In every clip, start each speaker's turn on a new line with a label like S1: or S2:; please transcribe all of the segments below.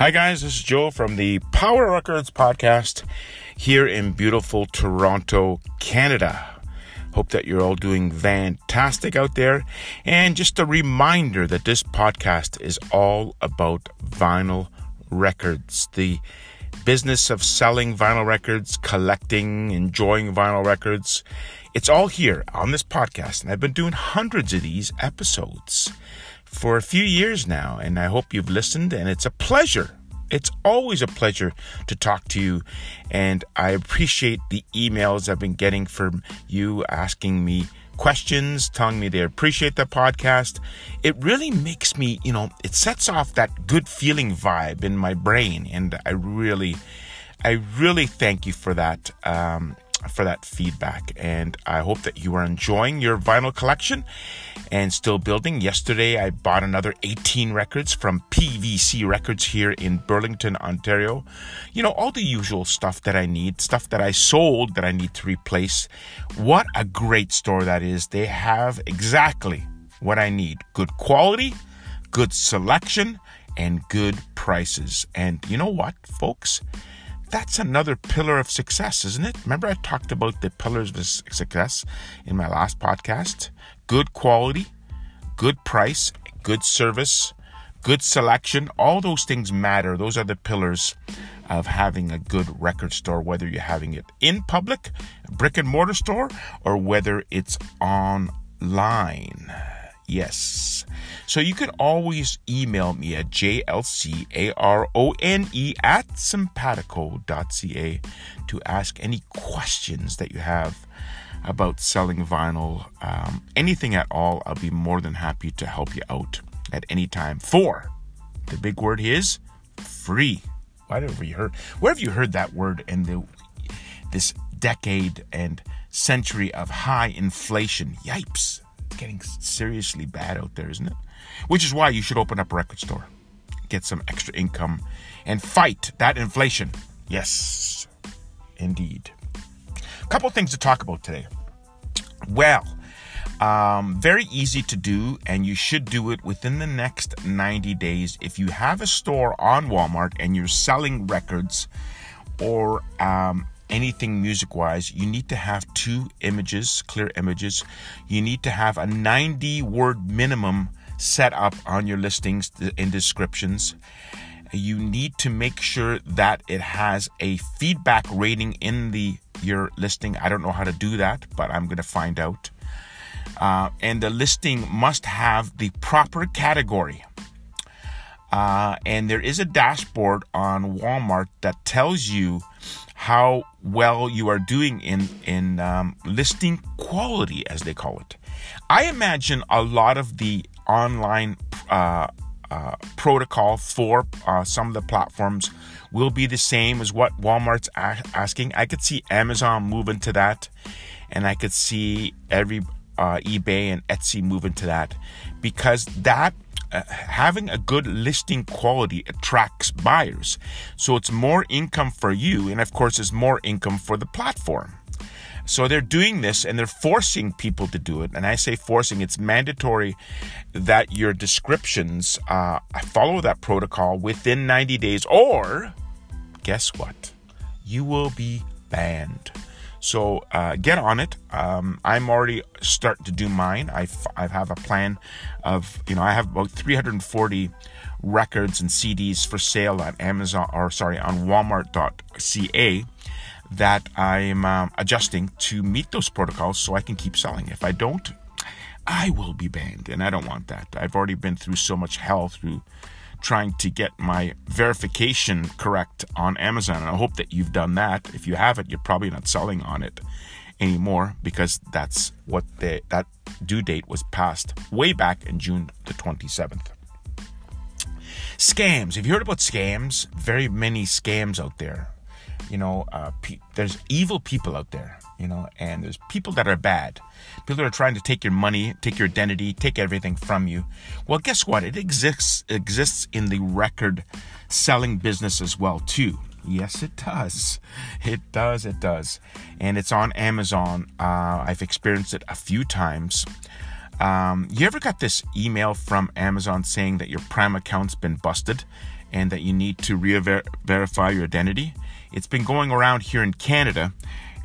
S1: Hi, guys. This is Joe from the Power Records podcast here in beautiful Toronto, Canada. Hope that you're all doing fantastic out there. And just a reminder that this podcast is all about vinyl records. The business of selling vinyl records, collecting, enjoying vinyl records. It's all here on this podcast. And I've been doing hundreds of these episodes for a few years now, and I hope you've listened, and it's a pleasure. It's always a pleasure to talk to you, and I appreciate the emails I've been getting from you asking me questions, telling me they appreciate the podcast. It really makes me, you know, it sets off that good feeling vibe in my brain, and I really, I really thank you for that. Um, for that feedback. And I hope that you are enjoying your vinyl collection and still building. Yesterday, I bought another 18 records from PVC Records here in Burlington, Ontario. You know, all the usual stuff that I need, stuff that I sold that I need to replace. What a great store that is. They have exactly what I need good quality, good selection, and good prices. And you know what, folks? That's another pillar of success, isn't it? Remember, I talked about the pillars of success in my last podcast good quality, good price, good service, good selection. All those things matter. Those are the pillars of having a good record store, whether you're having it in public, brick and mortar store, or whether it's online. Yes. So you can always email me at jlcarone at sympatico.ca to ask any questions that you have about selling vinyl. Um, anything at all, I'll be more than happy to help you out at any time. For the big word is free. Why have you heard? Where have you heard that word in the this decade and century of high inflation? Yipes! Getting seriously bad out there, isn't it? Which is why you should open up a record store, get some extra income, and fight that inflation. Yes, indeed. A couple things to talk about today. Well, um, very easy to do, and you should do it within the next 90 days. If you have a store on Walmart and you're selling records or um, anything music wise, you need to have two images, clear images. You need to have a 90 word minimum set up on your listings in descriptions. You need to make sure that it has a feedback rating in the your listing. I don't know how to do that, but I'm going to find out. Uh, and the listing must have the proper category. Uh, and there is a dashboard on Walmart that tells you how well you are doing in in um, listing quality, as they call it. I imagine a lot of the online uh, uh, protocol for uh, some of the platforms will be the same as what Walmart's a- asking. I could see Amazon move into that, and I could see every uh, eBay and Etsy move into that because that uh, having a good listing quality attracts buyers. So it's more income for you, and of course, it's more income for the platform. So they're doing this and they're forcing people to do it. And I say forcing, it's mandatory that your descriptions uh, follow that protocol within 90 days, or guess what? You will be banned. So uh, get on it. Um, I'm already starting to do mine. I I have a plan of you know I have about 340 records and CDs for sale on Amazon or sorry on Walmart.ca that I'm um, adjusting to meet those protocols so I can keep selling. If I don't, I will be banned, and I don't want that. I've already been through so much hell through trying to get my verification correct on Amazon. And I hope that you've done that. If you haven't, you're probably not selling on it anymore because that's what the, that due date was passed way back in June the 27th. Scams. Have you heard about scams? Very many scams out there. You know, uh, pe- there's evil people out there, you know, and there's people that are bad. People that are trying to take your money, take your identity, take everything from you. Well, guess what? It exists exists in the record selling business as well, too. Yes, it does. It does. It does. And it's on Amazon. Uh, I've experienced it a few times. Um, you ever got this email from Amazon saying that your Prime account's been busted? And that you need to re verify your identity. It's been going around here in Canada,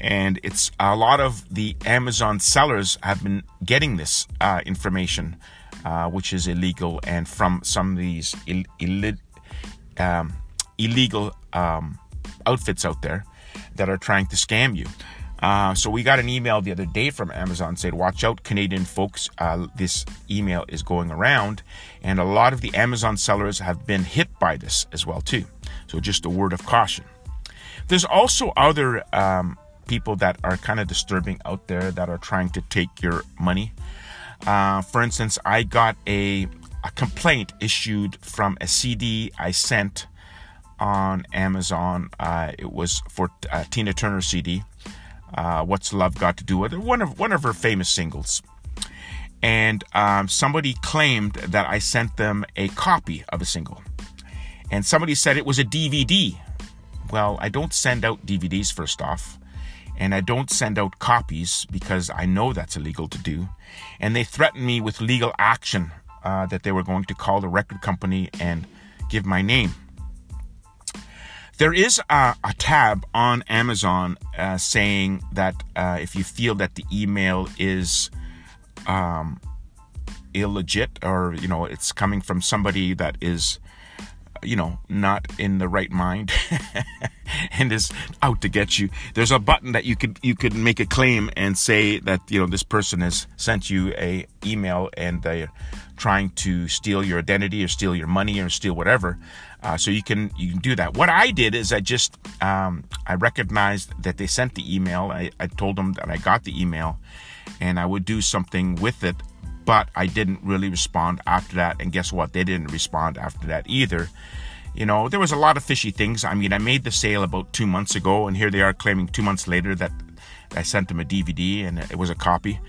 S1: and it's a lot of the Amazon sellers have been getting this uh, information, uh, which is illegal, and from some of these Ill- Ill- um, illegal um, outfits out there that are trying to scam you. Uh, so we got an email the other day from Amazon said, "Watch out, Canadian folks! Uh, this email is going around, and a lot of the Amazon sellers have been hit by this as well too. So just a word of caution. There's also other um, people that are kind of disturbing out there that are trying to take your money. Uh, for instance, I got a, a complaint issued from a CD I sent on Amazon. Uh, it was for uh, Tina Turner CD. Uh, What's Love Got to Do with It? One of one of her famous singles. And um, somebody claimed that I sent them a copy of a single, and somebody said it was a DVD. Well, I don't send out DVDs first off, and I don't send out copies because I know that's illegal to do. And they threatened me with legal action uh, that they were going to call the record company and give my name. There is a, a tab on Amazon uh, saying that uh, if you feel that the email is um, illegit or you know it's coming from somebody that is you know not in the right mind and is out to get you there's a button that you could you could make a claim and say that you know this person has sent you a email and they're trying to steal your identity or steal your money or steal whatever uh, so you can you can do that. What I did is I just um, I recognized that they sent the email. I, I told them that I got the email, and I would do something with it. But I didn't really respond after that. And guess what? They didn't respond after that either. You know, there was a lot of fishy things. I mean, I made the sale about two months ago, and here they are claiming two months later that I sent them a DVD and it was a copy.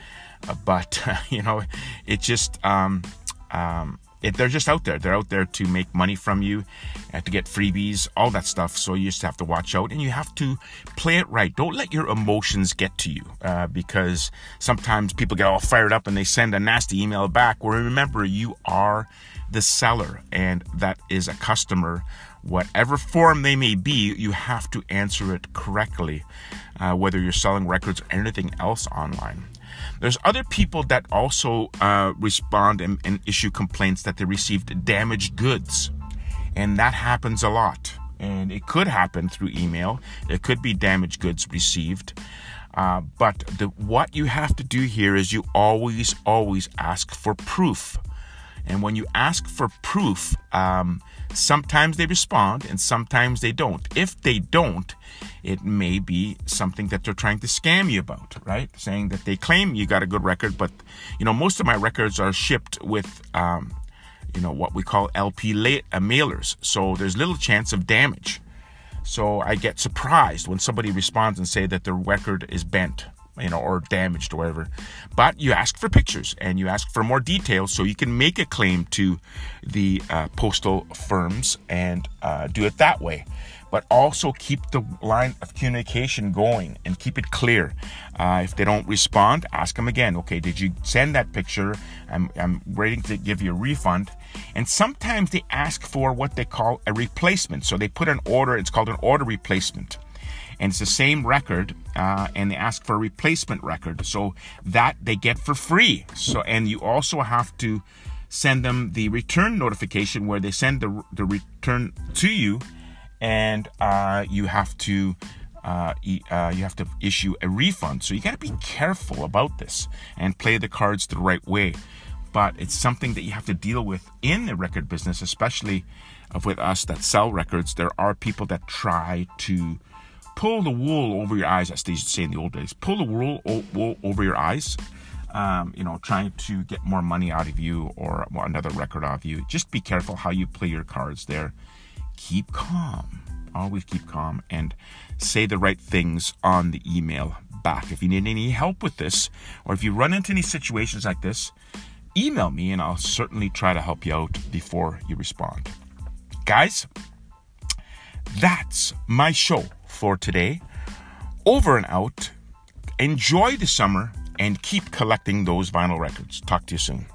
S1: Uh, but you know, it just um, um, it, they're just out there. They're out there to make money from you, and to get freebies, all that stuff. So you just have to watch out, and you have to play it right. Don't let your emotions get to you, uh, because sometimes people get all fired up and they send a nasty email back. Well, remember, you are the seller, and that is a customer. Whatever form they may be, you have to answer it correctly, uh, whether you're selling records or anything else online. There's other people that also uh, respond and, and issue complaints that they received damaged goods. And that happens a lot. And it could happen through email, it could be damaged goods received. Uh, but the, what you have to do here is you always, always ask for proof. And when you ask for proof, um, sometimes they respond and sometimes they don't. If they don't, it may be something that they're trying to scam you about, right? Saying that they claim you got a good record, but you know most of my records are shipped with, um, you know, what we call LP la- uh, mailers, so there's little chance of damage. So I get surprised when somebody responds and say that their record is bent you know, or damaged or whatever. But you ask for pictures and you ask for more details so you can make a claim to the uh, postal firms and uh, do it that way but also keep the line of communication going and keep it clear. Uh, if they don't respond, ask them again. Okay, did you send that picture? I'm, I'm waiting to give you a refund. And sometimes they ask for what they call a replacement. So they put an order, it's called an order replacement. And it's the same record, uh, and they ask for a replacement record. So that they get for free. So, and you also have to send them the return notification where they send the, the return to you and uh, you have to uh, uh, you have to issue a refund. So you got to be careful about this and play the cards the right way. But it's something that you have to deal with in the record business, especially with us that sell records. There are people that try to pull the wool over your eyes, as they used to say in the old days. Pull the wool, wool over your eyes. Um, you know, trying to get more money out of you or another record out of you. Just be careful how you play your cards there keep calm. Always keep calm and say the right things on the email back. If you need any help with this, or if you run into any situations like this, email me and I'll certainly try to help you out before you respond. Guys, that's my show for today. Over and out. Enjoy the summer and keep collecting those vinyl records. Talk to you soon.